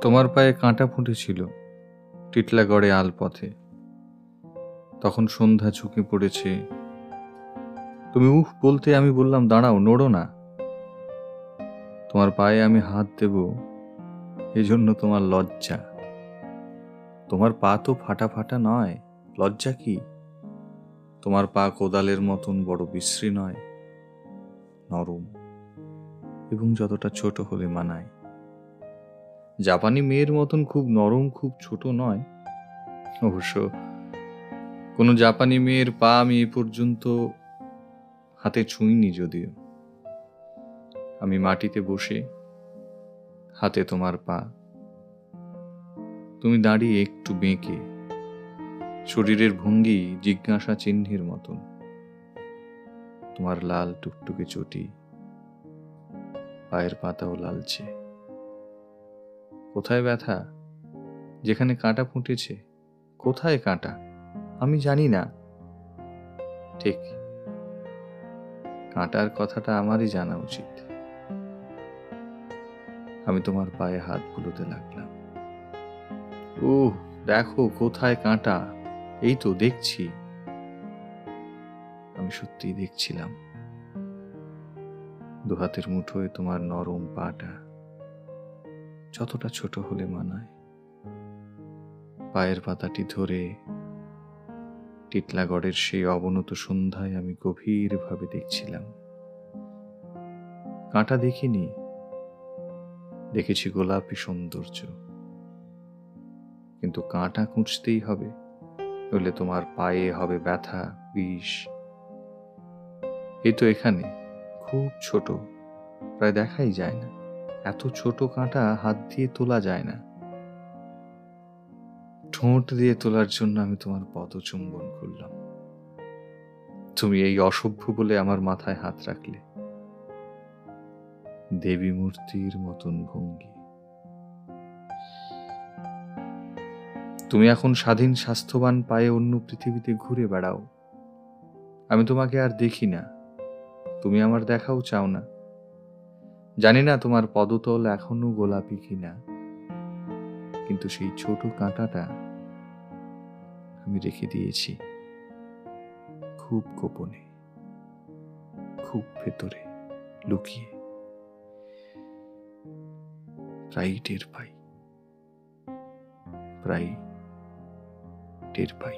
তোমার পায়ে কাঁটা ফুটেছিল টিটলাগড়ে আলপথে। তখন সন্ধ্যা ঝুঁকে পড়েছে। তুমি, উফ, বলতে আমি বললাম, দাঁড়াও, নড়ো না। তোমার পায়ে আমি হাত দেব, এজন্য তোমার লজ্জা। তোমার পা তো ফাটা ফাটা নয়, লজ্জা কি? তোমার পা কোদালের মতন বড় বিশ্রী নয়, নরম এবং যতটা ছোট হলে মানায়। জাপানি মেয়ের মতন খুব নরম, খুব ছোট নয়। অবশ্য কোনো জাপানি মেয়ের পা আমি এ পর্যন্ত হাতে ছুঁইনি যদিও। আমি মাটিতে বসে হাতে তোমার পা। তুমি দাঁড়িয়ে একটু বেঁকে শরীরের ভঙ্গি জিজ্ঞাসা চিহ্নের মতন। তোমার লাল টুকটুকে চটি, পায়ের পাতাও লালচে। কোথায় ব্যথা? যেখানে কাঁটা ফুটেছে, কোথায় কাঁটা? আমি জানি না। ঠিক। কাঁটার কথাটা আমারই জানা উচিত। আমি তোমার পায়ে হাত বুলোতে লাগলাম। ও দেখো কোথায় কাঁটা? এই তো দেখছি। আমি সত্যিই দেখছিলাম। দুহাতের মুঠোয় তোমার নরম পাটা। যতটা ছোট হলে মানায়। পায়ের পাতাটি ধরে টিটলাগড়ের সেই অবনত সন্ধ্যায় আমি গভীরভাবে দেখছিলাম। কাঁটা দেখিনি। দেখেছি গোলাপি সৌন্দর্য। কিন্তু কাঁটা খুঁজতেই হবে। নইলে তোমার পায়ে হবে ব্যথা, বিষ। এই তো এখানে, খুব ছোট, প্রায় দেখাই যায় না। এত ছোট কাঁটা হাত দিয়ে তোলা যায় না। ঠোঁট দিয়ে তোলার জন্য আমি তোমার পদচুম্বন করলাম। তুমি এই অসভ্য বলে আমার মাথায় হাত রাখলে। দেবী মূর্তির মতন ভঙ্গি। তুমি এখন স্বাধীন স্বাস্থ্যবান পায়ে অন্য পৃথিবীতে ঘুরে বেড়াও। আমি তোমাকে আর দেখি না। তুমি আমার দেখাও চাও না। জানি না তোমার পদতল এখনও গোলাপি কিনা, কিন্তু সেই ছোট কাঁটাটা আমি রেখে দিয়েছি খুব গোপনে, খুব ভেতরে লুকিয়ে। প্রায় টের পাই, প্রায় টের পাই।